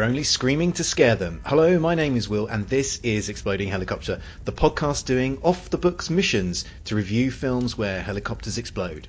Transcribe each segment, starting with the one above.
We're only screaming to scare them. Hello, my name is Will, and this is Exploding Helicopter, the podcast doing off the books missions to review films where helicopters explode.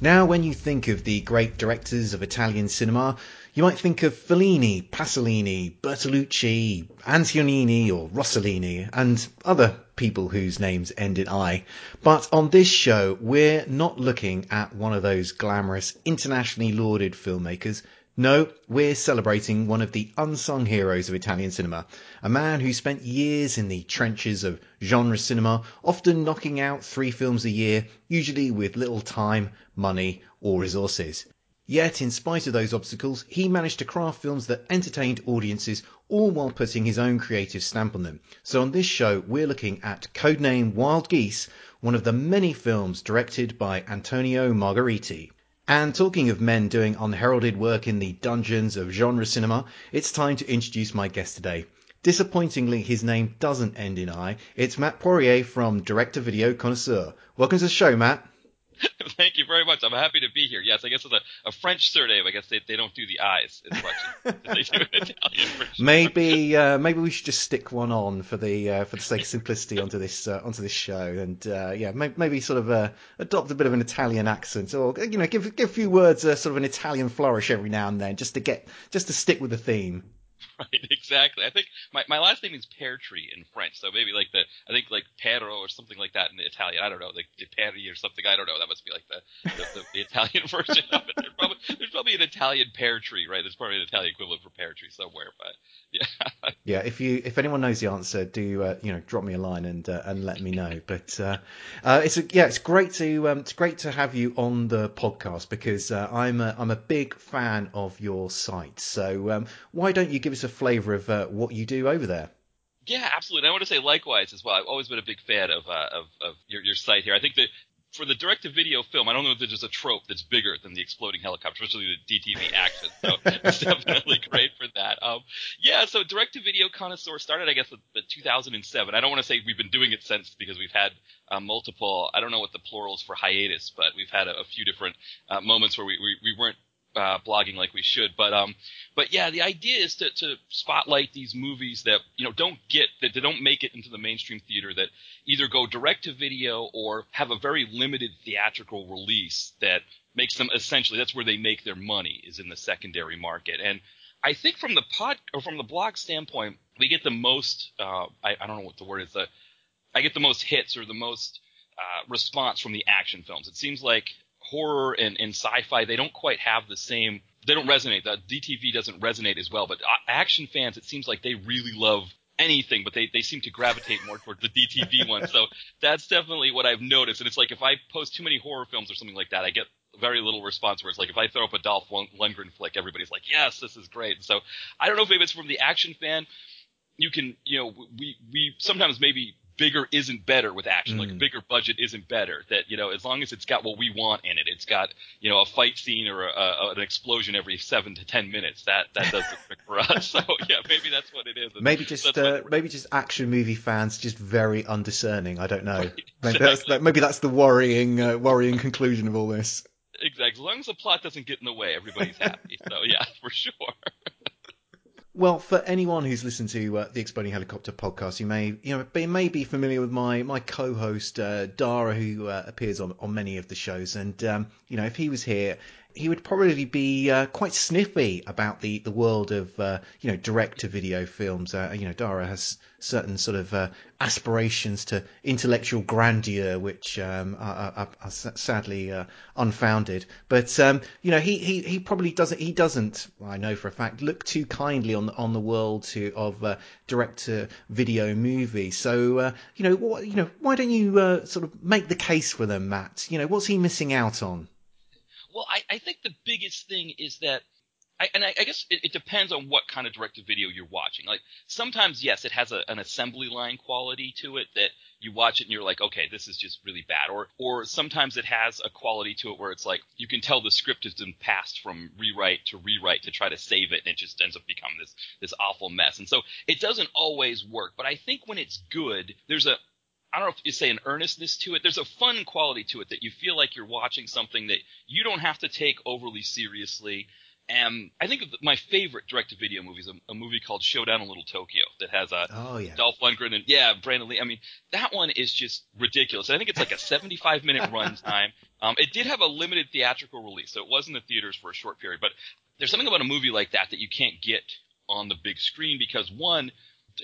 Now, when you think of the great directors of Italian cinema, you might think of Fellini, Pasolini, Bertolucci, Antonioni, or Rossellini, and other people whose names end in I. But on this show, we're not looking at one of those glamorous, internationally lauded filmmakers. No, we're celebrating one of the unsung heroes of Italian cinema, a man who spent years in the trenches of genre cinema, often knocking out three films a year, usually with little time, money, or resources. Yet, in spite of those obstacles, he managed to craft films that entertained audiences, all while putting his own creative stamp on them. So on this show, we're looking at Codename Wild Geese, one of the many films directed by Antonio Margheriti. And talking of men doing unheralded work in the dungeons of genre cinema, it's time to introduce my guest today. Disappointingly, his name doesn't end in I. It's Matt Poirier from Direct-to-Video Connoisseur. Welcome to the show, Matt. Thank you very much. I'm happy to be here. Yes, I guess it's a, a French surname. I guess they, they don't do the eyes as much as they do an Italian version. Maybe uh, maybe we should just stick one on for the uh, for the sake of simplicity onto this uh, onto this show, and uh, yeah, maybe, maybe sort of uh, adopt a bit of an Italian accent, or you know, give give a few words uh, sort of an Italian flourish every now and then, just to get just to stick with the theme. Right, exactly. I think my, my last name is Pear Tree in French, so maybe like the I think like Pero or something like that in Italian. I don't know, like De Peri or something. I don't know. That must be like the the, the, the Italian version of it. There's probably, there's probably an Italian pear tree, right? There's probably an Italian equivalent for pear tree somewhere, but yeah. Yeah, if you if anyone knows the answer, do uh, you know drop me a line and uh, and let me know. But uh, uh, it's a, yeah, it's great to um, it's great to have you on the podcast because uh, I'm a, I'm a big fan of your site. So um, why don't you give us a flavour of uh, what you do over there? Yeah, absolutely. I want to say likewise as well. I've always been a big fan of uh, of, of your, your site here. I think that for the direct-to-video film, I don't know if there's a trope that's bigger than the exploding helicopter, especially the DTV action. So it's definitely great for that. Um, yeah, so direct-to-video connoisseur started, I guess, in 2007. I don't want to say we've been doing it since because we've had uh, multiple. I don't know what the plural is for hiatus, but we've had a, a few different uh, moments where we, we, we weren't uh, blogging like we should. But um, but yeah, the idea is to, to spotlight these movies that you know don't get that they don't make it into the mainstream theater that either go direct to video or have a very limited theatrical release that makes them essentially that's where they make their money is in the secondary market. And I think from the pod or from the blog standpoint, we get the most. Uh, I, I don't know what the word is. The, I get the most hits or the most uh, response from the action films. It seems like horror and, and sci-fi they don't quite have the same they don't resonate. The dtv doesn't resonate as well but uh, action fans it seems like they really love anything but they, they seem to gravitate more towards the dtv one so that's definitely what i've noticed. And it's like if i post too many horror films or something like that i get very little response where it's like if i throw up a dolph lundgren flick everybody's like yes this is great. So i don't know if maybe it's from the action fan. You can you know we we sometimes maybe bigger isn't better with action. Mm. Like a mm. bigger budget isn't better. That you know, as long as it's got what we want in it, it's got you know a fight scene or a, a, an explosion every seven to ten minutes. That that does the trick for us. So yeah, maybe that's what it is. Maybe just uh, maybe just action movie fans just very undiscerning. I don't know. Right. Maybe, that's, that, maybe that's the worrying uh, worrying conclusion of all this. Exactly. As long as the plot doesn't get in the way, everybody's happy. so yeah, for sure. Well, for anyone who's listened to uh, the Exploding Helicopter podcast, you may you know be, may be familiar with my my co-host uh, Dara, who uh, appears on on many of the shows, and um, you know if he was here, he would probably be uh, quite sniffy about the, the world of uh, you know direct to video films. Uh, you know, Dara has certain sort of uh, aspirations to intellectual grandeur, which um, are, are, are, sadly uh, unfounded. But um, you know, he, he, he probably doesn't he doesn't I know for a fact look too kindly on the, on the world to, of uh, direct to video movies. So you know, you know, why don't you sort of make the case for them, Matt? You know, what's he missing out on? Well, I, I think the biggest thing is that I, and I, I guess it, it, depends on what kind of direct-to-video you're watching. Like sometimes, yes, it has a, an assembly line quality to it that you watch it and you're like, okay, this is just really bad. Or or sometimes it has a quality to it where it's like you can tell the script has been passed from rewrite to rewrite to try to save it, and it just ends up becoming this this awful mess. And so it doesn't always work. But I think when it's good, there's a I don't know if you say an earnestness to it. There's a fun quality to it that you feel like you're watching something that you don't have to take overly seriously. And I think my favorite direct-to-video movie is a, a, movie called Showdown in Little Tokyo that has uh, oh, yeah. Dolph Lundgren and yeah Brandon Lee. I mean, that one is just ridiculous. I think it's like a 75-minute runtime. Um, it did have a limited theatrical release, so it was in the theaters for a short period. But there's something about a movie like that that you can't get on the big screen because one,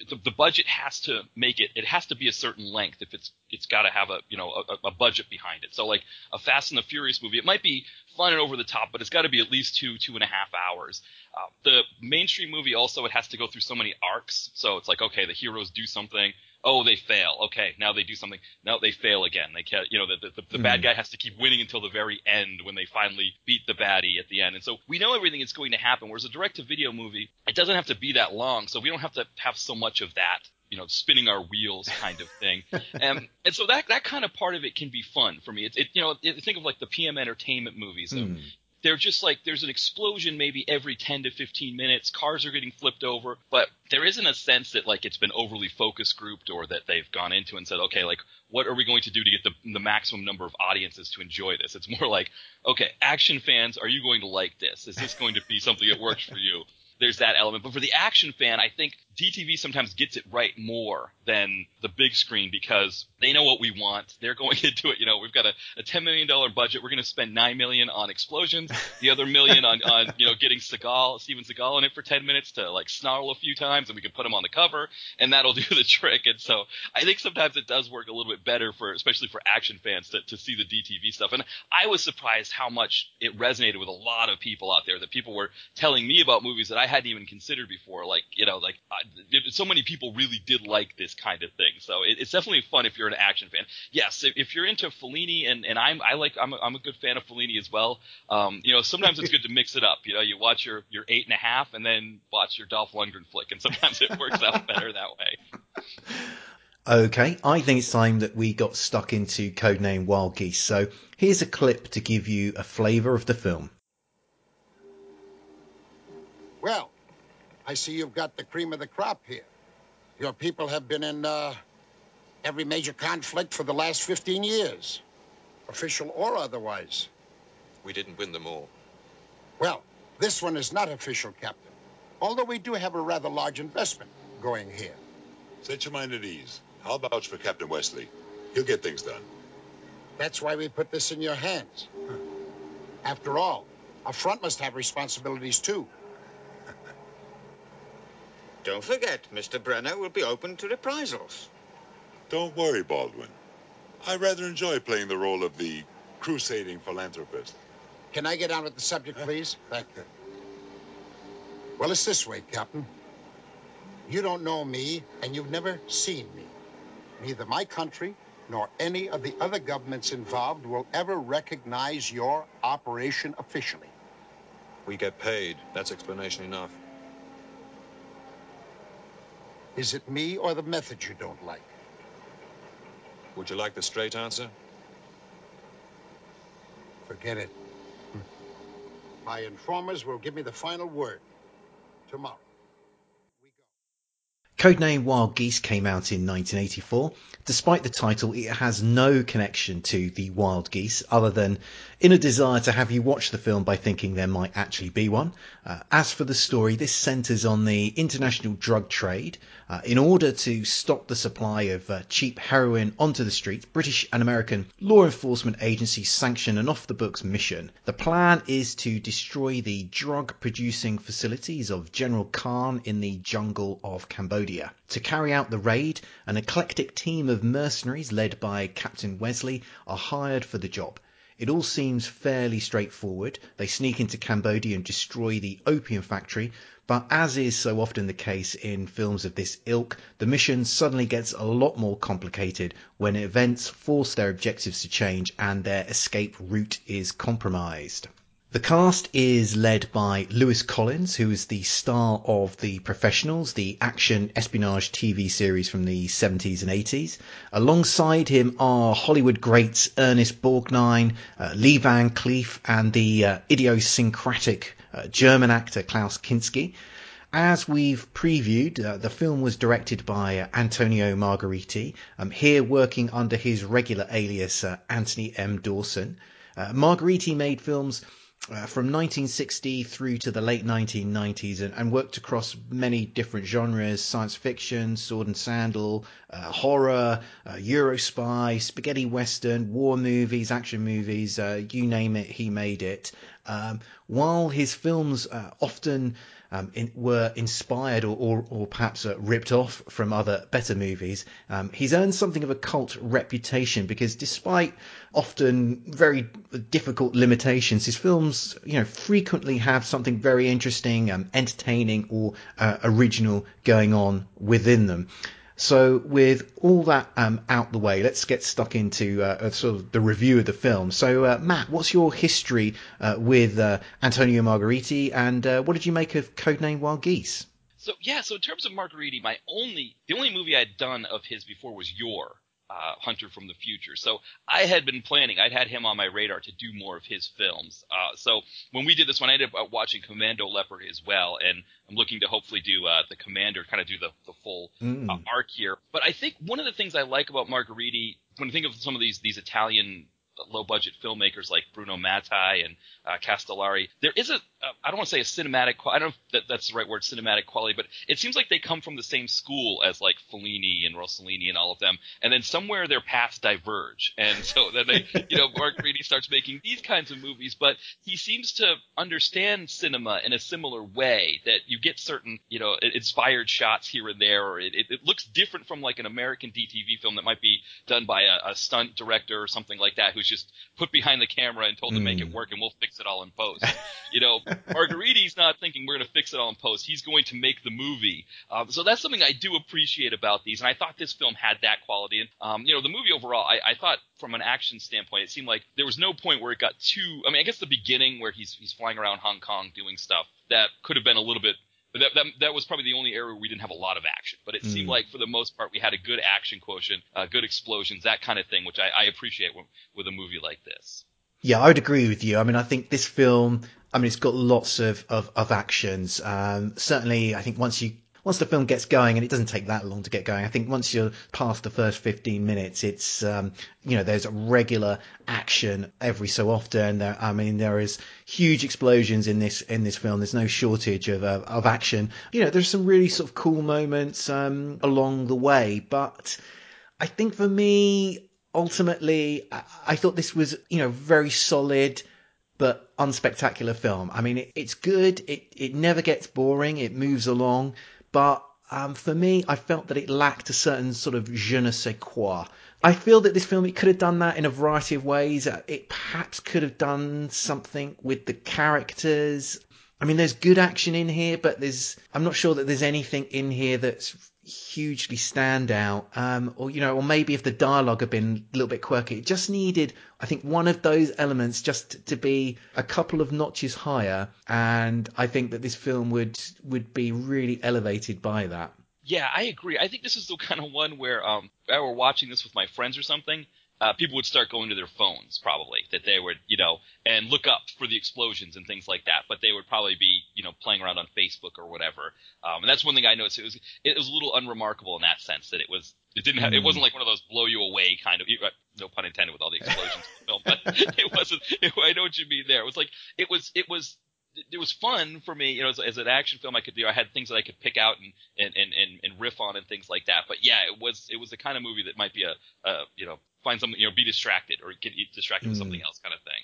the, the, budget has to make it. It has to be a certain length if it's it's got to have a you know a, a, budget behind it. So like a Fast and the Furious movie, it might be fun and over the top, but it's got to be at least two two and a half hours. Uh, the mainstream movie also it has to go through so many arcs. So it's like okay, the heroes do something, oh, they fail. Okay, now they do something. Now they fail again. They can't, you know, the, the, the mm. bad hmm. guy has to keep winning until the very end when they finally beat the baddie at the end. And so we know everything is going to happen. Whereas a direct to video movie, it doesn't have to be that long. So we don't have to have so much of that you know, spinning our wheels kind of thing. and, and so that, that kind of part of it can be fun for me. It's, it, you know, it, think of like the PM entertainment movies. Mm they're just like there's an explosion maybe every 10 to 15 minutes. Cars are getting flipped over. But there isn't a sense that like it's been overly focus grouped or that they've gone into and said okay like what are we going to do to get the, the maximum number of audiences to enjoy this? It's more like okay action fans are you going to like this? Is this going to be something that works for you? There's that element. But for the action fan, I think DTV sometimes gets it right more than the big screen because they know what we want. They're going into it. You know, we've got a, a $10 million budget. We're going to spend 9 million on explosions, the other million on, on, you know, getting Seagal, Steven Seagal in it for 10 minutes to like snarl a few times and we can put him on the cover and that'll do the trick. And so I think sometimes it does work a little bit better for, especially for action fans to, to see the DTV stuff. And I was surprised how much it resonated with a lot of people out there that people were telling me about movies that I hadn't even considered before. Like, you know, like I, so many people really did like this kind of thing. So it, it's definitely fun if you're an action fan. Yes, if, if you're into Fellini and, and I'm, I like, I'm a, I'm a good fan of Fellini as well. Um, you know, sometimes it's good to mix it up. You know, you watch your, your eight and a half and then watch your Dolph Lundgren flick and sometimes it works out better that way. Okay, I think it's time that we got stuck into Codename Wild Geese. So here's a clip to give you a flavour of the film. Well, I see you've got the cream of the crop here. Your people have been in uh, every major conflict for the last 15 years, official or otherwise. We didn't win them all. Well, this one is not official, Captain. Although we do have a rather large investment going here. Set your mind at ease. I'll vouch for Captain Wesley. He'll get things done. That's why we put this in your hands. After all, a front must have responsibilities too. Don't forget, Mr. Brenner will be open to reprisals. Don't worry, Baldwin. I rather enjoy playing the role of the crusading philanthropist. Can I get on with the subject, please? Thank you. Well, it's this way, Captain. You don't know me, and you've never seen me. Neither my country nor any of the other governments involved will ever recognize your operation officially. We get paid. That's explanation enough. Is it me or the method you don't like? Would you like the straight answer? Forget it. My informers will give me the final word tomorrow. Codename Wild Geese came out in 1984. Despite the title, it has no connection to the Wild Geese other than in a desire to have you watch the film by thinking there might actually be one. Uh, as for the story, this centres on the international drug trade. Uh, in order to stop the supply of uh, cheap heroin onto the streets, British and American law enforcement agencies sanction an off the books mission. The plan is to destroy the drug producing facilities of General Khan in the jungle of Cambodia. To carry out the raid, an eclectic team of mercenaries led by Captain Wesley are hired for the job. It all seems fairly straightforward. They sneak into Cambodia and destroy the opium factory, but as is so often the case in films of this ilk, the mission suddenly gets a lot more complicated when events force their objectives to change and their escape route is compromised. The cast is led by Lewis Collins, who is the star of The Professionals, the action espionage TV series from the 70s and 80s. Alongside him are Hollywood greats Ernest Borgnine, uh, Lee Van Cleef, and the uh, idiosyncratic uh, German actor Klaus Kinski. As we've previewed, uh, the film was directed by Antonio Margheriti, um, here working under his regular alias uh, Anthony M. Dawson. Uh, Margheriti made films uh, from 1960 through to the late 1990s and, and, worked across many different genres science fiction, sword and sandal, uh, horror, uh, Eurospy, spaghetti western, war movies, action movies, uh, you name it, he made it. Um, while his films uh, often um, in, were inspired or, or, or perhaps uh, ripped off from other better movies, um, he's earned something of a cult reputation because despite often very difficult limitations, his films, you know, frequently have something very interesting, um, entertaining, or uh, original going on within them. So, with all that um, out the way, let's get stuck into uh, sort of the review of the film. So, uh, Matt, what's your history uh, with uh, Antonio Margheriti, and uh, what did you make of Codename Wild Geese? So, yeah, so in terms of Margheriti, my only the only movie I'd done of his before was Yor, uh, Hunter from the Future. So I had been planning, I'd had him on my radar to do more of his films. Uh, so when we did this one, I ended up watching Commando Leopard as well, and I'm looking to hopefully do uh, the Commander, kind of do the, the full mm. arc here. But I think one of the things I like about Margheriti, when I think of some of these these Italian low budget filmmakers like Bruno Mattei and uh, Castellari. There is a, uh, I don't want to say a cinematic, I don't know if that, that's the right word, cinematic quality, but it seems like they come from the same school as like Fellini and Rossellini and all of them. And then somewhere their paths diverge. And so then they, you know, Margheriti starts making these kinds of movies, but he seems to understand cinema in a similar way that you get certain, you know, inspired shots here and there, or it, it, it looks different from like an American DTV film that might be done by a, a stunt director or something like that, who's just put behind the camera and told mm. to make it mm. work and we'll fix it all in post. you know, Margheriti's not thinking we're going to fix it all in post. He's going to make the movie. Um, so that's something I do appreciate about these, and I thought this film had that quality. And um, you know, the movie overall, I, I thought from an action standpoint, it seemed like there was no point where it got too. I mean, I guess the beginning where he's he's flying around Hong Kong doing stuff that could have been a little bit but that, that, that was probably the only area where we didn't have a lot of action. But it mm. seemed like for the most part we had a good action quotient, uh, good explosions, that kind of thing, which I, I appreciate with, with a movie like this. Yeah, I would agree with you. I mean, I think this film, I mean, it's got lots of, of, of actions. Um, certainly, I think once you once the film gets going, and it doesn't take that long to get going, I think once you're past the first 15 minutes, it's, um, you know, there's regular action every so often. There, I mean, there is huge explosions in this, in this film. There's no shortage of, of, of action. You know, there's some really sort of cool moments, um, along the way, but I think for me, ultimately, I, thought this was, you know, very solid but unspectacular film. I mean, it, it's good. It it never gets boring. It moves along, but um, for me, I felt that it lacked a certain sort of je ne sais quoi. I feel that this film it could have done that in a variety of ways. It perhaps could have done something with the characters. I mean, there's good action in here, but there's I'm not sure that there's anything in here that's hugely stand out. Um, or, you know, or maybe if the dialogue had been a little bit quirky, it just needed, I think, one of those elements just to be a couple of notches higher. And I think that this film would, would be really elevated by that. Yeah, I agree. I think this is the kind of one where, um, if I were watching this with my friends or something, uh, people would start going to their phones probably that they would you know and look up for the explosions and things like that but they would probably be you know playing around on facebook or whatever um, and that's one thing i noticed it was it was a little unremarkable in that sense that it was it didn't have mm. it wasn't like one of those blow you away kind of uh, no pun intended with all the explosions in the film but it wasn't it, i know what you mean there it was like it was it was it was fun for me, you know, as, as, an action film. I could do. I had things that I could pick out and, and, and, and riff on and things like that. But yeah, it was it was the kind of movie that might be a, a you know find something, you know, be distracted or get distracted mm. with something else kind of thing.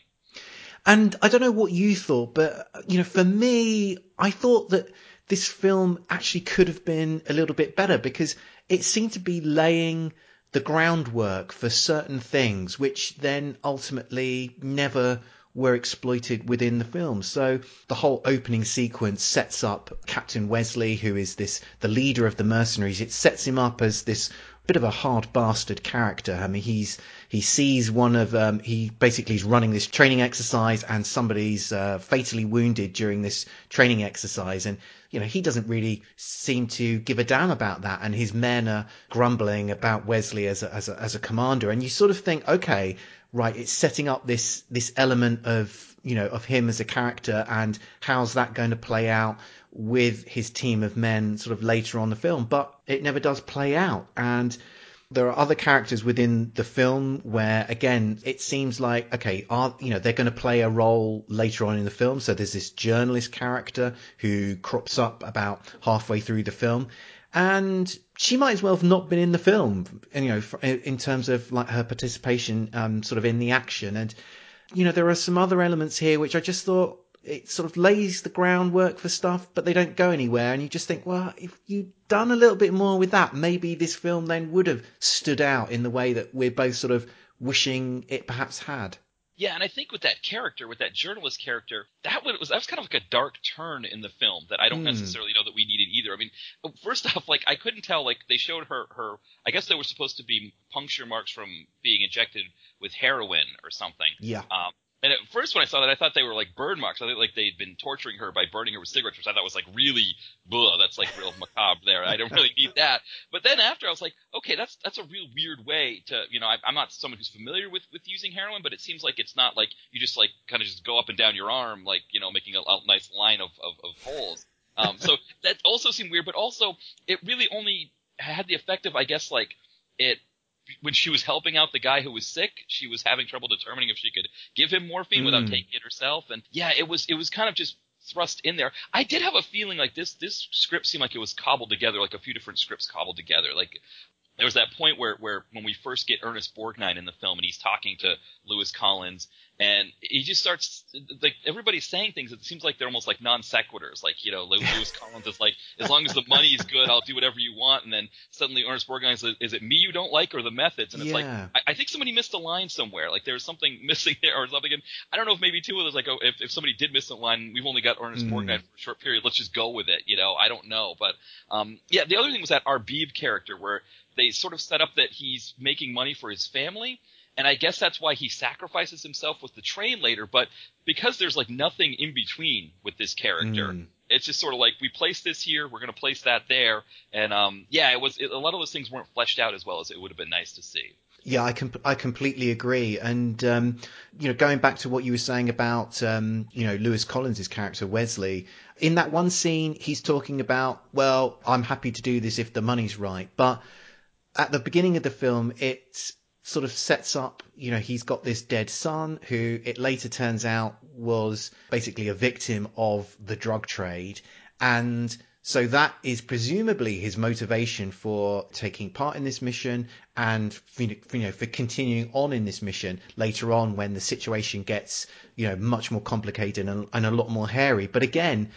And I don't know what you thought, but you know, for me, I thought that this film actually could have been a little bit better because it seemed to be laying the groundwork for certain things, which then ultimately never were exploited within the film. So the whole opening sequence sets up Captain Wesley, who is this the leader of the mercenaries. It sets him up as this bit of a hard bastard character. I mean, he's he sees one of um, he basically is running this training exercise, and somebody's uh, fatally wounded during this training exercise, and you know he doesn't really seem to give a damn about that, and his men are grumbling about Wesley as a, as a, as a commander, and you sort of think, okay, right, it's setting up this this element of you know of him as a character, and how's that going to play out with his team of men sort of later on the film? But it never does play out, and There are other characters within the film where, again, it seems like okay, are you know they're going to play a role later on in the film. So there's this journalist character who crops up about halfway through the film, and she might as well have not been in the film, you know, in terms of like her participation, um, sort of in the action. And you know, there are some other elements here which I just thought it sort of lays the groundwork for stuff, but they don't go anywhere. And you just think, well, if you'd done a little bit more with that, maybe this film then would have stood out in the way that we're both sort of wishing it perhaps had. Yeah, and I think with that character, with that journalist character, that was that was kind of like a dark turn in the film that I don't mm. necessarily know that we needed either. I mean, first off, like I couldn't tell. Like they showed her her. I guess there were supposed to be puncture marks from being injected with heroin or something. Yeah. Um, and at first, when I saw that, I thought they were like burn marks. I thought like they'd been torturing her by burning her with cigarettes, which I thought was like really, blah, that's like real macabre there. I don't really need that. But then after, I was like, okay, that's that's a real weird way to, you know, I, I'm not someone who's familiar with with using heroin, but it seems like it's not like you just like kind of just go up and down your arm, like you know, making a, a nice line of of, of holes. Um, so that also seemed weird, but also it really only had the effect of, I guess, like it when she was helping out the guy who was sick, she was having trouble determining if she could give him morphine mm. without hmm. taking it herself. And yeah, it was it was kind of just thrust in there. I did have a feeling like this this script seemed like it was cobbled together, like a few different scripts cobbled together. Like there was that point where where when we first get Ernest Borgnine in the film and he's talking to Lewis Collins and he just starts like everybody's saying things. It seems like they're almost like non sequiturs. Like you know, Lewis Collins is like, as long as the money is good, I'll do whatever you want. And then suddenly Ernest Borgnine says, "Is it me you don't like or the methods?" And it's yeah. like I, I, think somebody missed a line somewhere. Like there's something missing there or something. And I don't know if maybe too of those like, oh, if if somebody did miss a line, we've only got Ernest mm. Borgnine for a short period. Let's just go with it. You know, I don't know, but um, yeah. The other thing was that Arbib character where they sort of set up that he's making money for his family and I guess that's why he sacrifices himself with the train later. But because there's like nothing in between with this character, mm. it's just sort of like we place this here, we're going to place that there, and um, yeah, it was it, a lot of those things weren't fleshed out as well as it would have been nice to see. Yeah, I com- I completely agree. And um, you know, going back to what you were saying about um, you know Lewis Collins' character Wesley, in that one scene, he's talking about, well, I'm happy to do this if the money's right, but at the beginning of the film, it's sort of sets up, you know, he's got this dead son who it later turns out was basically a victim of the drug trade. And so that is presumably his motivation for taking part in this mission and you know for continuing on in this mission later on when the situation gets you know much more complicated and, and a lot more hairy. But again,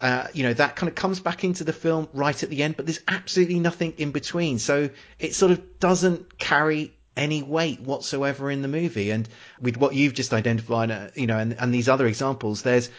uh, you know that kind of comes back into the film right at the end, but there's absolutely nothing in between. So it sort of doesn't carry any weight whatsoever in the movie. And with what you've just identified, uh, you know, and, and these other examples, there's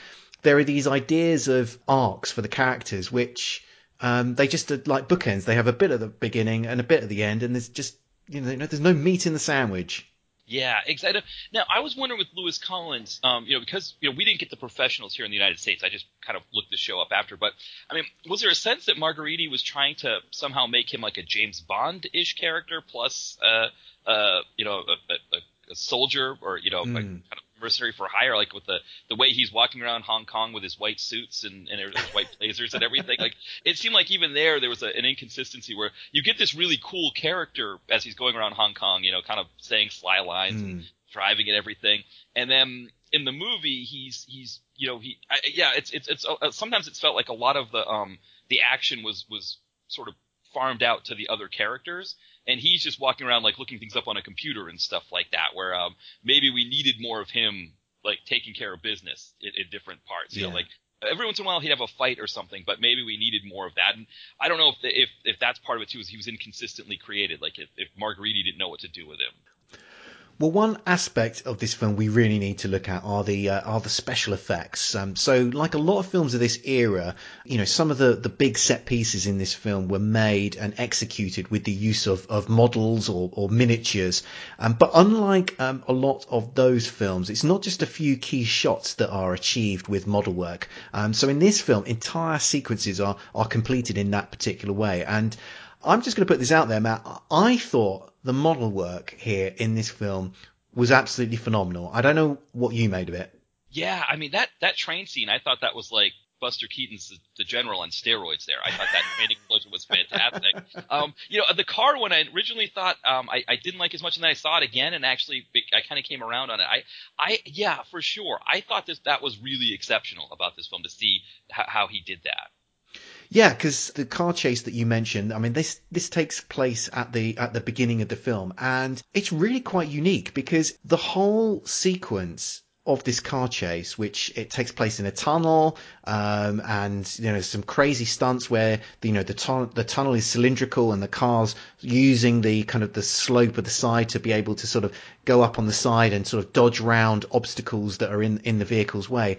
there are these ideas of arcs for the characters, which um, they just are like bookends. They have a bit at the beginning and a bit at the end, and there's just you know there's no meat in the sandwich. Yeah, exactly. Now, I was wondering with Lewis Collins, um, you know, because you know we didn't get the professionals here in the United States. I just kind of looked the show up after. But I mean, was there a sense that Margheriti was trying to somehow make him like a James Bond-ish character plus, uh, uh, you know, a, a, a soldier or you know, mm. like kind of mercenary for hire, like with the the way he's walking around Hong Kong with his white suits and, and his white blazers and everything. Like it seemed like even there there was a, an inconsistency where you get this really cool character as he's going around Hong Kong, you know, kind of saying sly lines mm. and driving and everything, and then in the movie he's he's you know he I, yeah it's it's it's uh, sometimes it's felt like a lot of the um the action was was sort of farmed out to the other characters and he's just walking around like looking things up on a computer and stuff like that. Where um, maybe we needed more of him like taking care of business in, in different parts. You yeah. know, like every once in a while he'd have a fight or something, but maybe we needed more of that. And I don't know if the, if if that's part of it too. Is he was inconsistently created. Like if, if Margheriti didn't know what to do with him. Well, one aspect of this film we really need to look at are the uh, are the special effects. Um, so, like a lot of films of this era, you know, some of the, the big set pieces in this film were made and executed with the use of, of models or, or miniatures. Um, but unlike um, a lot of those films, it's not just a few key shots that are achieved with model work. Um, so, in this film, entire sequences are are completed in that particular way. And I'm just going to put this out there, Matt. I thought the model work here in this film was absolutely phenomenal. I don't know what you made of it. Yeah, I mean that that train scene, I thought that was like Buster Keaton's the, the general on steroids. There, I thought that training explosion was fantastic. Um, you know, the car one I originally thought um, I, I didn't like as much, and then I saw it again, and actually I kind of came around on it. I, I, yeah, for sure, I thought this that was really exceptional about this film to see how, how he did that. Yeah, because the car chase that you mentioned, I mean, this this takes place at the at the beginning of the film, and it's really quite unique because the whole sequence of this car chase, which it takes place in a tunnel, um, and you know some crazy stunts where you know the the tunnel is cylindrical and the cars using the kind of the slope of the side to be able to sort of go up on the side and sort of dodge round obstacles that are in in the vehicle's way.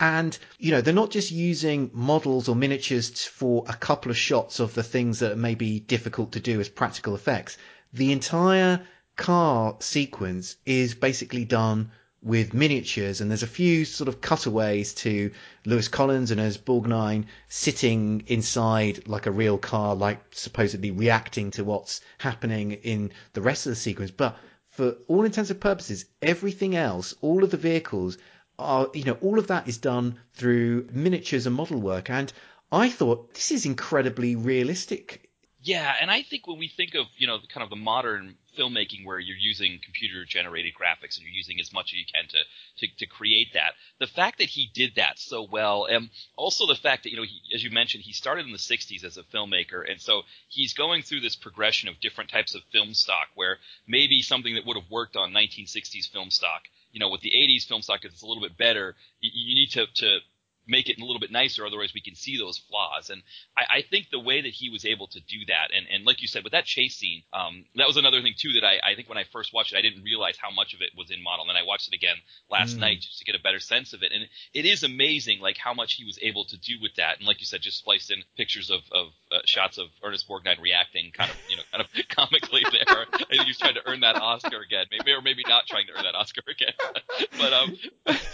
And, you know, they're not just using models or miniatures for a couple of shots of the things that may be difficult to do as practical effects. The entire car sequence is basically done with miniatures and there's a few sort of cutaways to Lewis Collins and as Borgnine sitting inside like a real car, like supposedly reacting to what's happening in the rest of the sequence. But for all intents and purposes, everything else, all of the vehicles are, you know, all of that is done through miniatures and model work. And I thought this is incredibly realistic. Yeah, and I think when we think of, you know, kind of the modern filmmaking where you're using computer generated graphics and you're using as much as you can to, to, to create that, the fact that he did that so well, and also the fact that, you know, he, as you mentioned, he started in the 60s as a filmmaker, and so he's going through this progression of different types of film stock where maybe something that would have worked on 1960s film stock you know, with the 80s film stock, it's a little bit better. You, you need to, to make it a little bit nicer, otherwise we can see those flaws. And I, I think the way that he was able to do that, and, and like you said, with that chase scene, um, that was another thing too that I, I think when I first watched it, I didn't realize how much of it was in model. And I watched it again last mm. night just to get a better sense of it. And it is amazing, like how much he was able to do with that. And like you said, just spliced in pictures of, of shots of Ernest Borgnine reacting kind of, you know, kind of comically there. Think he's trying to earn that Oscar again, maybe, or maybe not trying to earn that Oscar again. but, um,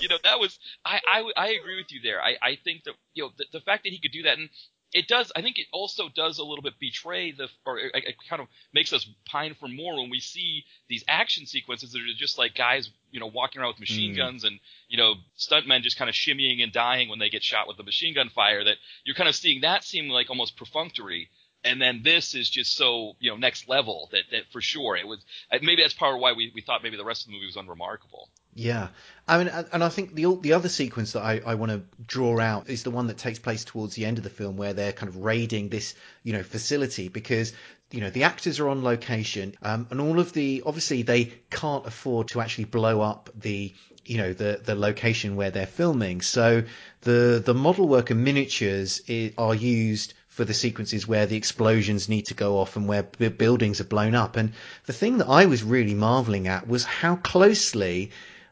you know, that was, I, I, I agree with you there. I, I think that you know the, the fact that he could do that, and it does. I think it also does a little bit betray the, or it, it, kind of makes us pine for more when we see these action sequences that are just like guys, you know, walking around with machine mm. guns and you know stuntmen just kind of shimmying and dying when they get shot with the machine gun fire. That you're kind of seeing that seem like almost perfunctory and then this is just so you know next level that, that for sure it was maybe that's part of why we, we thought maybe the rest of the movie was unremarkable yeah i mean and i think the the other sequence that i, I want to draw out is the one that takes place towards the end of the film where they're kind of raiding this you know facility because you know the actors are on location um, and all of the obviously they can't afford to actually blow up the you know the the location where they're filming so the the model work and miniatures are used for the sequences where the explosions need to go off and where b- buildings are blown up. And the thing that I was really marveling at was how closely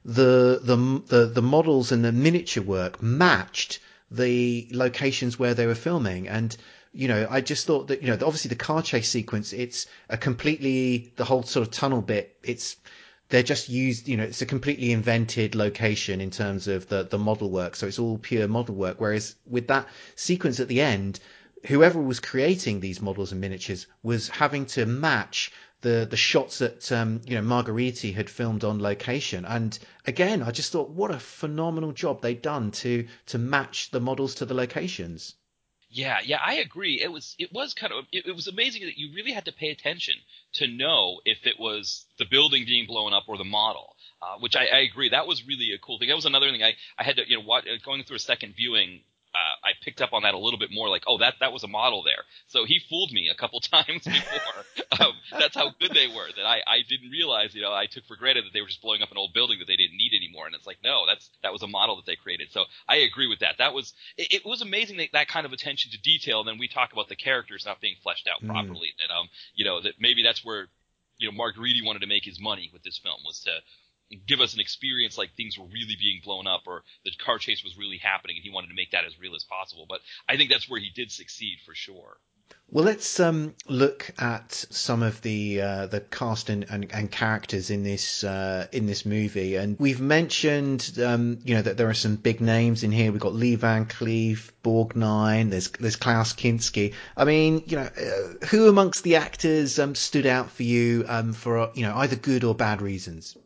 the the the, the models and the miniature work matched the locations where they were filming and you know, I just thought that, you know, obviously the car chase sequence, it's a completely, the whole sort of tunnel bit, it's, they're just used, you know, it's a completely invented location in terms of the, the model work. So it's all pure model work. Whereas with that sequence at the end, whoever was creating these models and miniatures was having to match the the shots that um, you know Margheriti had filmed on location. And again, I just thought what a phenomenal job they'd done to to match the models to the locations. Yeah, yeah, I agree. It was it was kind of it, it, was amazing that you really had to pay attention to know if it was the building being blown up or the model. Uh, which I, I agree. That was really a cool thing. That was another thing I, I had to you know watch, going through a second viewing uh, I picked up on that a little bit more. Like, oh, that that was a model there. So he fooled me a couple times before. um, that's how good they were. That I I didn't realize. You know, I took for granted that they were just blowing up an old building that they didn't need anymore. And it's like, no, that's that was a model that they created. So I agree with that. That was it, it was amazing that that kind of attention to detail. And then we talk about the characters not being fleshed out mm. properly. And um, you know, that maybe that's where you know Margheriti wanted to make his money with this film was to give us an experience like things were really being blown up or the car chase was really happening and he wanted to make that as real as possible. But I think that's where he did succeed for sure. Well, let's um, look at some of the uh, the cast and, and, and, characters in this uh, in this movie, and we've mentioned um, you know that there are some big names in here. We've got Lee Van Cleef, Borgnine, there's there's Klaus Kinski. I mean, you know, uh, who amongst the actors um, stood out for you um, for you know either good or bad reasons?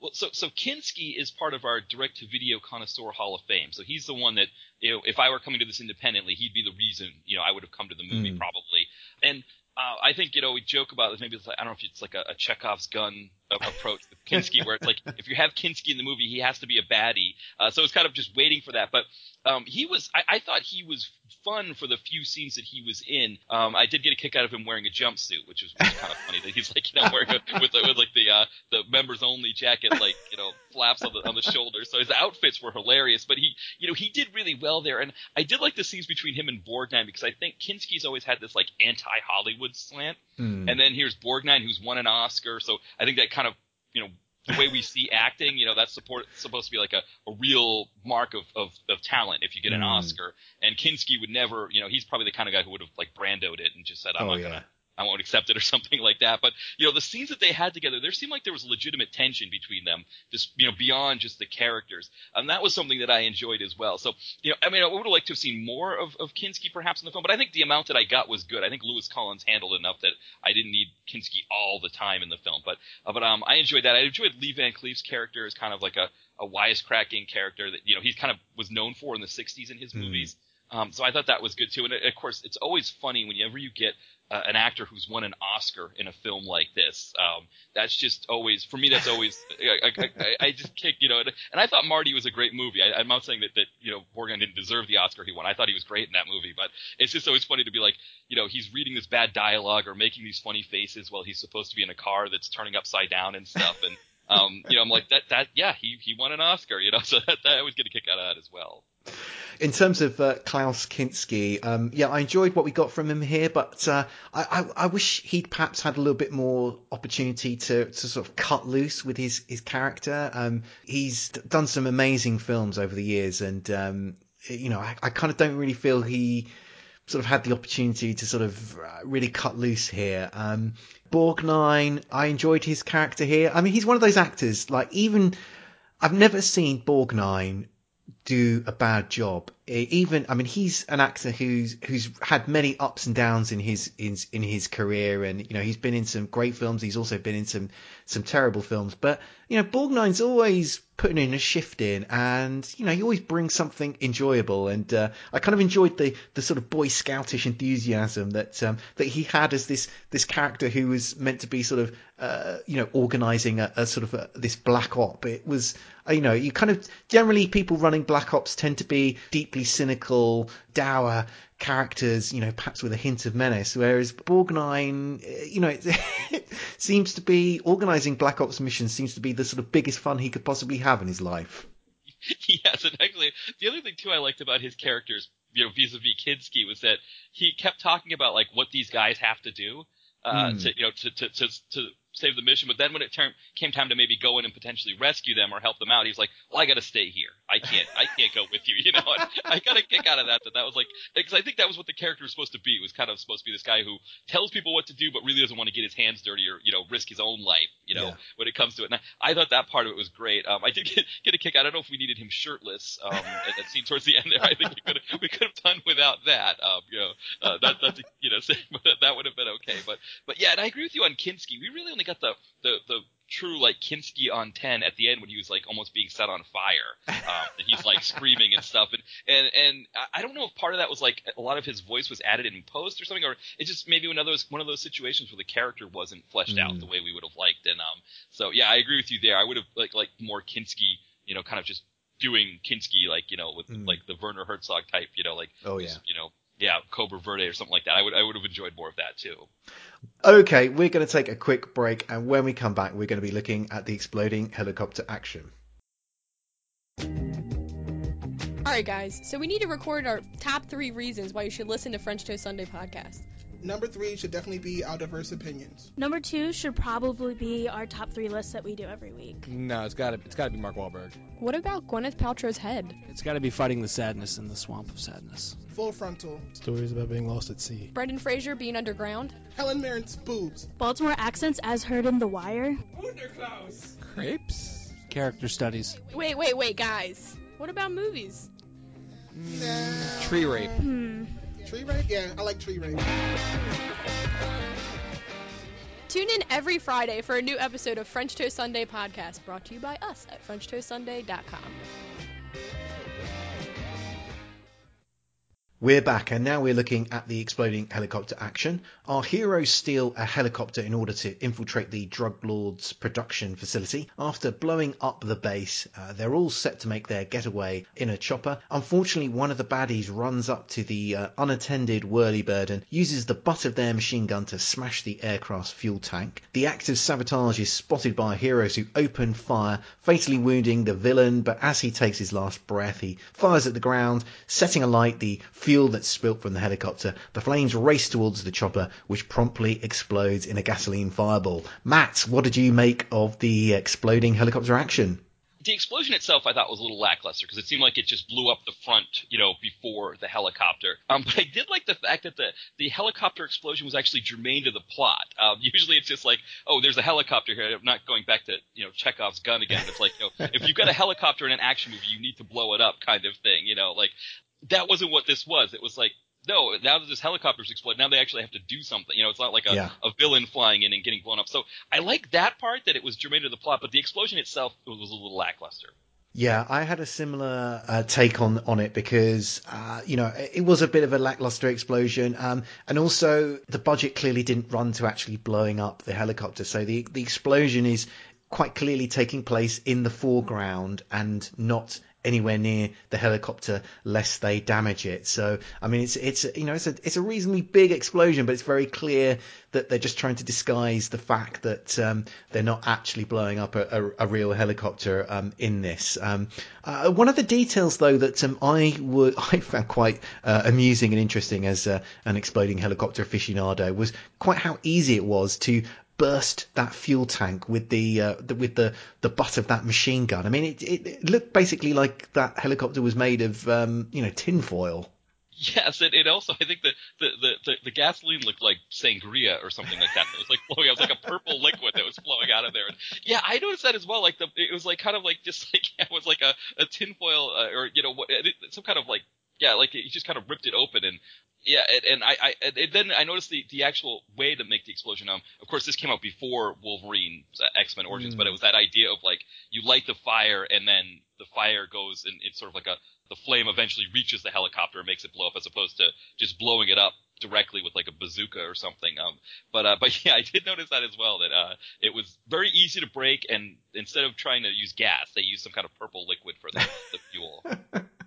Well, so so Kinski is part of our direct-to-video connoisseur Hall of Fame. So he's the one that you know, if I were coming to this independently, he'd be the reason you know I would have come to the movie Mm. probably. And uh, I think you know we joke about this. Maybe it's like, I don't know if it's like a, a Chekhov's gun approach with Kinski, where it's like if you have Kinski in the movie, he has to be a baddie. Uh, so it's kind of just waiting for that. But um, he was, I, I thought he was fun for the few scenes that he was in. Um, I did get a kick out of him wearing a jumpsuit, which was, was kind of funny that he's like you know wearing a, with, with like the uh, the members only jacket, like you know flaps on the on the shoulder. So his outfits were hilarious. But he, you know, he did really well there, and I did like the scenes between him and Borgnine because I think Kinski's always had this like anti-Hollywood slant. Mm. And then here's Borgnine, who's won an Oscar. So I think that kind of, you know, the way we see acting, you know, that's support, supposed to be like a, a real mark of, of, of talent if you get an Mm. Oscar. And Kinski would never, you know, he's probably the kind of guy who would have like brandoed it and just said, I'm oh not yeah. gonna, I won't accept it or something like that. But you know, the scenes that they had together, there seemed like there was legitimate tension between them, just you know, beyond just the characters, and that was something that I enjoyed as well. So you know, I mean, I would have liked to have seen more of, of Kinski perhaps in the film, but I think the amount that I got was good. I think Lewis Collins handled enough that I didn't need Kinski all the time in the film. But uh, but um, I enjoyed that. I enjoyed Lee Van Cleef's character as kind of like a a wisecracking character that you know he kind of was known for in the '60s in his Hmm. movies. Um, so I thought that was good too. And of course, it's always funny whenever you get uh, an actor who's won an Oscar in a film like this. Um, that's just always for me. That's always I, I, I, just kick you know. And, I thought Marty was a great movie. I, I'm not saying that that you know Borgnine didn't deserve the Oscar he won. I thought he was great in that movie. But it's just always funny to be like you know he's reading this bad dialogue or making these funny faces while he's supposed to be in a car that's turning upside down and stuff. And um, you know I'm like that that yeah he he won an Oscar. You know so that, that I was get a kick out of that as well. In terms of uh, Klaus Kinski, um, yeah, I enjoyed what we got from him here, but uh, I, I, I wish he'd perhaps had a little bit more opportunity to, to sort of cut loose with his, his character. Um, he's done some amazing films over the years, and um, you know, I, I kind of don't really feel he sort of had the opportunity to sort of uh, really cut loose here. Um, Borgnine, I enjoyed his character here. I mean, he's one of those actors, like even I've never seen Borgnine do a bad job. Even I mean, he's an actor who's who's had many ups and downs in his in, in his career, and you know he's been in some great films. He's also been in some some terrible films, but you know Borgnine's always putting in a shift in, and you know he always brings something enjoyable. And uh, I kind of enjoyed the the sort of boy scoutish enthusiasm that um, that he had as this this character who was meant to be sort of uh, you know organising a, a sort of a, this black op. It was uh, you know you kind of generally people running black ops tend to be deeply cynical, dour characters, you know, perhaps with a hint of menace, whereas Borgnine, uh, you know, it, it seems to be organising Black Ops missions seems to be the sort of biggest fun he could possibly have in his life. yes, and actually, the other thing too I liked about his characters, you know, vis-a-vis Kinski, was that he kept talking about like what these guys have to do, uh, Hmm. to you know, to to to, to save the mission. But then when it came time to maybe go in and potentially rescue them or help them out, he's like, "Well, I got to stay here. I can't, I can't go with you." You know, and I got a kick out of that. That that was like, because I think that was what the character was supposed to be. It was kind of supposed to be this guy who tells people what to do, but really doesn't want to get his hands dirty or you know risk his own life. You know, Yeah. when it comes to it. And I, I thought that part of it was great. Um, I did get, get a kick. I don't know if we needed him shirtless. Um, at that scene towards the end there, I think we could have we could have done without that. Um, you know, uh, that that's a, you know that would have been okay. But but yeah, and I agree with you on Kinski. We really only got the the the true like Kinski on ten at the end when he was like almost being set on fire. Um, and he's like screaming and stuff. And and and I- don't know if part of that was like a lot of his voice was added in post or something, or it's just maybe one of those one of those situations where the character wasn't fleshed out Mm. the way we would have liked. And um, so yeah, I agree with you there. I would have like like more Kinski, you know, kind of just doing Kinski like you know with Mm. like the Werner Herzog type, you know, like Oh yeah. you know. Yeah, Cobra Verde or something like that. I would I would have enjoyed more of that too. Okay, we're going to take a quick break, and when we come back, we're going to be looking at the exploding helicopter action. Alright, guys, so we need to record our top three reasons why you should listen to French Toast Sunday podcast. Number three should definitely be our diverse opinions. Number two should probably be our top three lists that we do every week. No, it's got to it's got to be Mark Wahlberg. What about Gwyneth Paltrow's head? It's got to be fighting the sadness in the swamp of sadness. Full frontal. Stories about being lost at sea. Brendan Fraser being underground? Helen Mirren's boobs. Baltimore accents as heard in The Wire. Crepes? Character studies. Wait, wait, wait, guys. What about movies? Nah. Tree rape. Hmm. Tree rape? Yeah, I like tree rape. Tune in every Friday for a new episode of French Toast Sunday podcast brought to you by us at FrenchToastSunday.com. We're back, and now we're looking at the exploding helicopter action. Our heroes steal a helicopter in order to infiltrate the drug lord's production facility. After blowing up the base, uh, they're all set to make their getaway in a chopper. Unfortunately, one of the baddies runs up to the uh, unattended whirlybird and uses the butt of their machine gun to smash the aircraft's fuel tank. The act of sabotage is spotted by heroes who open fire, fatally wounding the villain, but as he takes his last breath, he fires at the ground, setting alight the fuel that's spilt from the helicopter. The flames race towards the chopper, which promptly explodes in a gasoline fireball. Matt, what did you make of the exploding helicopter action? the explosion itself I thought was a little lackluster because it seemed like it just blew up the front, you know, before the helicopter. Um, but I did like the fact that the the helicopter explosion was actually germane to the plot. Um, usually it's just like, oh, there's a helicopter here. I'm not going back to you know Chekhov's gun again. It's like, you know, if you've got a helicopter in an action movie, you need to blow it up, kind of thing. You know, like that wasn't what this was. It was like no, now that this helicopter's exploded, now they actually have to do something. You know, it's not like a, Yeah. a villain flying in and getting blown up. So I like that part that it was germane to the plot, but the explosion itself was a little lackluster. Yeah, I had a similar uh, take on on it because uh, you know it it was a bit of a lackluster explosion, um, and also the budget clearly didn't run to actually blowing up the helicopter. So the the explosion is quite clearly taking place in the foreground and not anywhere near the helicopter lest they damage it. So I mean it's it's you know it's a it's a reasonably big explosion, but it's very clear that they're just trying to disguise the fact that um, they're not actually blowing up a, a, a real helicopter um, in this. Um, uh, one of the details though that um, I would I found quite uh, amusing and interesting as uh, an exploding helicopter aficionado was quite how easy it was to burst that fuel tank with the, uh, the with the the butt of that machine gun. I mean, it, it, looked basically like that helicopter was made of um, you know tinfoil. Yes, and it also I think the the, the, the the gasoline looked like sangria or something like that. It was like flowing. It was like a purple liquid that was flowing out of there. And yeah, I noticed that as well. Like the it was like kind of like just like it was like a a tinfoil uh, or you know what some kind of like yeah like he just kind of ripped it open and yeah and, and I I and then I noticed the the actual way to make the explosion. Um, of course this came out before Wolverine uh, X Men Origins, Mm. but it was that idea of like you light the fire and then the fire goes and it's sort of like a the flame eventually reaches the helicopter and makes it blow up as opposed to just blowing it up directly with like a bazooka or something. Um, but uh, but yeah, I did notice that as well. That uh, it was very easy to break, and instead of trying to use gas, they used some kind of purple liquid for the, the fuel.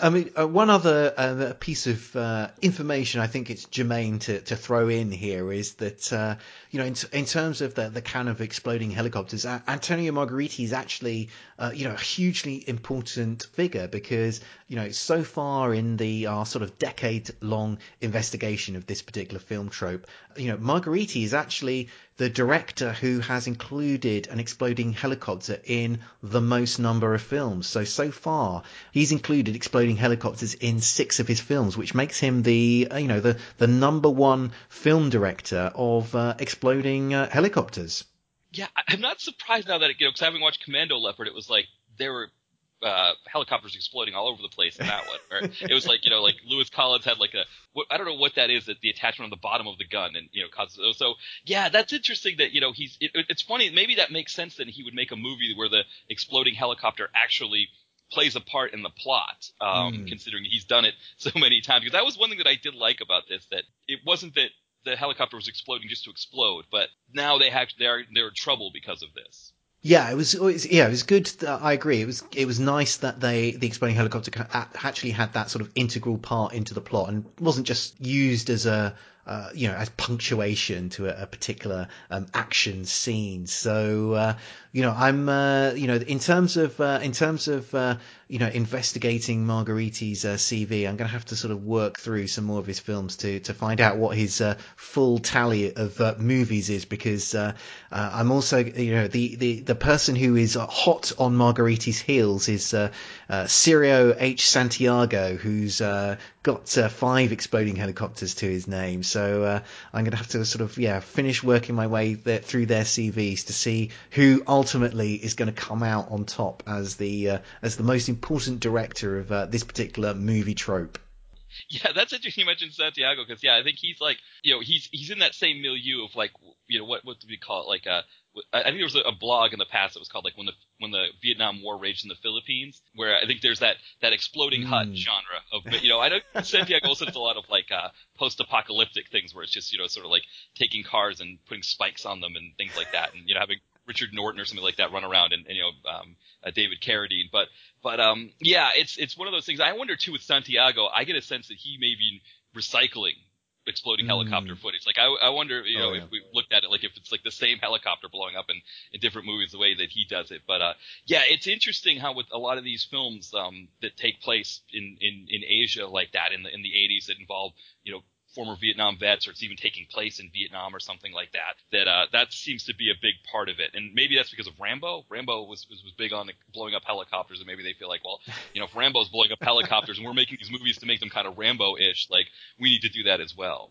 I mean, uh, one other uh, piece of uh, information I think it's germane to, to throw in here is that, uh, you know, in, in terms of the, the kind of exploding helicopters, Antonio Margheriti is actually, uh, you know, a hugely important figure because, you know, so far in the sort of decade long investigation of this particular film trope, you know, Margheriti is actually the director who has included an exploding helicopter in the most number of films. So, so far, he's included exploding helicopters in six of his films, which makes him the, uh, you know, the, the number one film director of uh, exploding uh, helicopters. Yeah, I'm not surprised now that it, you know, because having watched Commando Leopard, it was like there were uh, helicopters exploding all over the place in that one. Where it was like you know, like Lewis Collins had like a what, I don't know what that is, that the attachment on the bottom of the gun, and you know, causes so yeah, that's interesting. That you know, he's it, it's funny. Maybe that makes sense that he would make a movie where the exploding helicopter actually plays a part in the plot, um, Mm. considering he's done it so many times. Because that was one thing that I did like about this, that it wasn't that the helicopter was exploding just to explode, but now they have they're they're in trouble because of this. Yeah, it was. it was- Yeah, it was good. that- I agree. It was. It was nice that they, the exploding helicopter, actually had that sort of integral part into the plot and wasn't just used as a, uh, you know, as punctuation to a, a particular um, action scene. So, uh, you know, I'm, uh, you know, in terms of, uh, in terms of, uh, you know, investigating Margheriti's uh, CV, I'm going to have to sort of work through some more of his films to to find out what his full tally of movies is because I'm also, you know, the, the, the person who is hot on Margheriti's heels is Cirio H. Santiago, who's uh, got uh, five exploding helicopters to his name. So uh, I'm going to have to sort of, yeah, finish working my way there, through their CVs to see who ultimately is going to come out on top as the uh, as the most important director of uh, this particular movie trope. Yeah, that's interesting you mentioned Santiago because yeah, I think he's like you know he's he's in that same milieu of like you know what what do we call it like a I think there was a blog in the past that was called like when the when the Vietnam War raged in the Philippines, where I think there's that that exploding hut Mm. genre of you know I know Santiago also does a lot of like uh, post-apocalyptic things where it's just you know sort of like taking cars and putting spikes on them and things like that, and you know having Richard Norton or something like that run around and, and you know um, uh, David Carradine, but but um yeah it's it's one of those things. I wonder too with Santiago, I get a sense that he may be recycling exploding Mm. helicopter footage. Like I, I wonder, you know, Oh, yeah. if we looked at it, like if it's like the same helicopter blowing up in, in different movies, the way that he does it. But uh, yeah, it's interesting how with a lot of these films um, that take place in, in, in Asia like that in the in the 80s that involve, you know. Former Vietnam vets, or it's even taking place in Vietnam or something like that. That uh, that seems to be a big part of it, and maybe that's because of Rambo. Rambo was was, was big on blowing up helicopters, and maybe they feel like, well, you know, if Rambo's blowing up helicopters, and we're making these movies to make them kind of Rambo-ish, like we need to do that as well.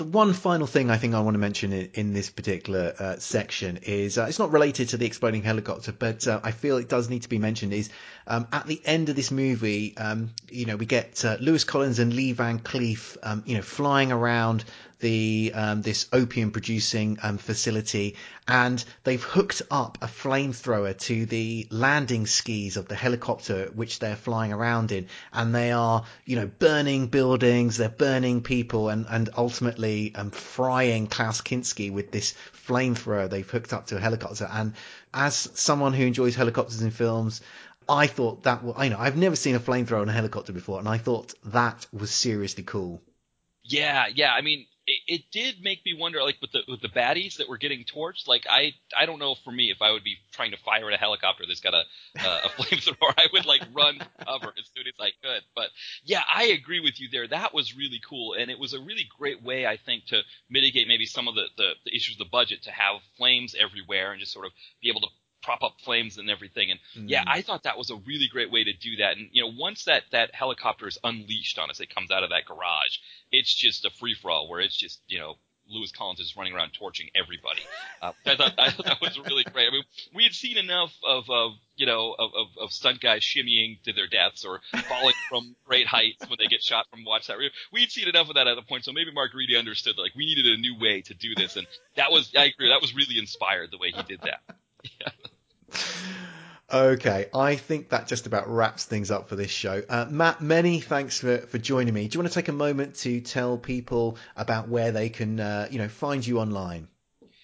The one final thing I think I want to mention in, in this particular uh, section is uh, it's not related to the exploding helicopter, but uh, I feel it does need to be mentioned. Is um, at the end of this movie, um, you know, we get uh, Lewis Collins and Lee Van Cleef, um, you know, flying around the um, this opium producing um, facility, and they've hooked up a flamethrower to the landing skis of the helicopter which they're flying around in, and they are, you know, burning buildings, they're burning people, and and ultimately um, frying Klaus Kinski with this flamethrower they've hooked up to a helicopter. And as someone who enjoys helicopters in films. I thought that was, I know, I've never seen a flamethrower in a helicopter before, and I thought that was seriously cool. Yeah, yeah. I mean, it, it did make me wonder, like with the with the baddies that were getting torched. Like, I I don't know for me if I would be trying to fire at a helicopter that's got a uh, a flamethrower, I would like run for cover as soon as I could. But yeah, I agree with you there. That was really cool, and it was a really great way, I think, to mitigate maybe some of the the, the issues of the budget to have flames everywhere and just sort of be able to prop up flames and everything. And yeah, I thought that was a really great way to do that. And you know, once that that helicopter is unleashed on us, it comes out of that garage. It's just a free for all where it's just you know. Lewis Collins is running around torching everybody. Uh, I thought I thought that was really great. I mean, we had seen enough of, of you know of, of, of stunt guys shimmying to their deaths or falling from great heights when they get shot from watch that. We had seen enough of that at the point, so maybe Margheriti understood that, like we needed a new way to do this, and that was I agree that was really inspired the way he did that. Okay, I think that just about wraps things up for this show. Uh, Matt, many thanks for, for joining me. Do you want to take a moment to tell people about where they can, uh, you know, find you online?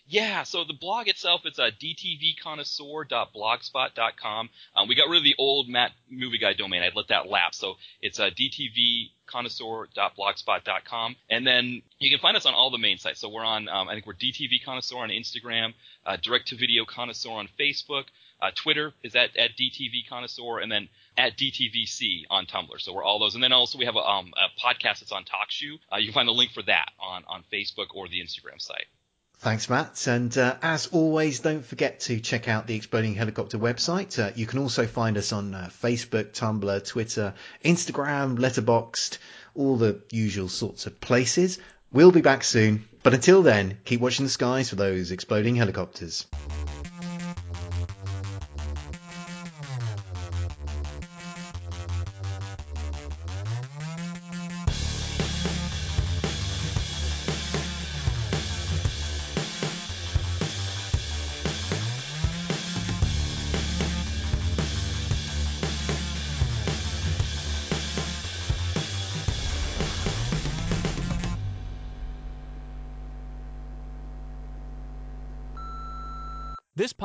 Yeah, so the blog itself is uh, dtvconnoisseur.blogspot.com. Um, we got rid of the old Matt Movie Guy domain. I'd let that lapse. So it's uh, dtvconnoisseur.blogspot.com. And then you can find us on all the main sites. So we're on, um, I think we're DTV Connoisseur on Instagram, uh, Direct to Video Connoisseur on Facebook. Uh, Twitter is at, at DTV Connoisseur, and then at DTVC on Tumblr. So we're all those. And then also we have a, um, a podcast that's on TalkShoe. Uh, you can find the link for that on, on Facebook or the Instagram site. Thanks, Matt. And uh, as always, don't forget to check out the Exploding Helicopter website. Uh, you can also find us on uh, Facebook, Tumblr, Twitter, Instagram, Letterboxd, all the usual sorts of places. We'll be back soon, but until then, keep watching the skies for those exploding helicopters.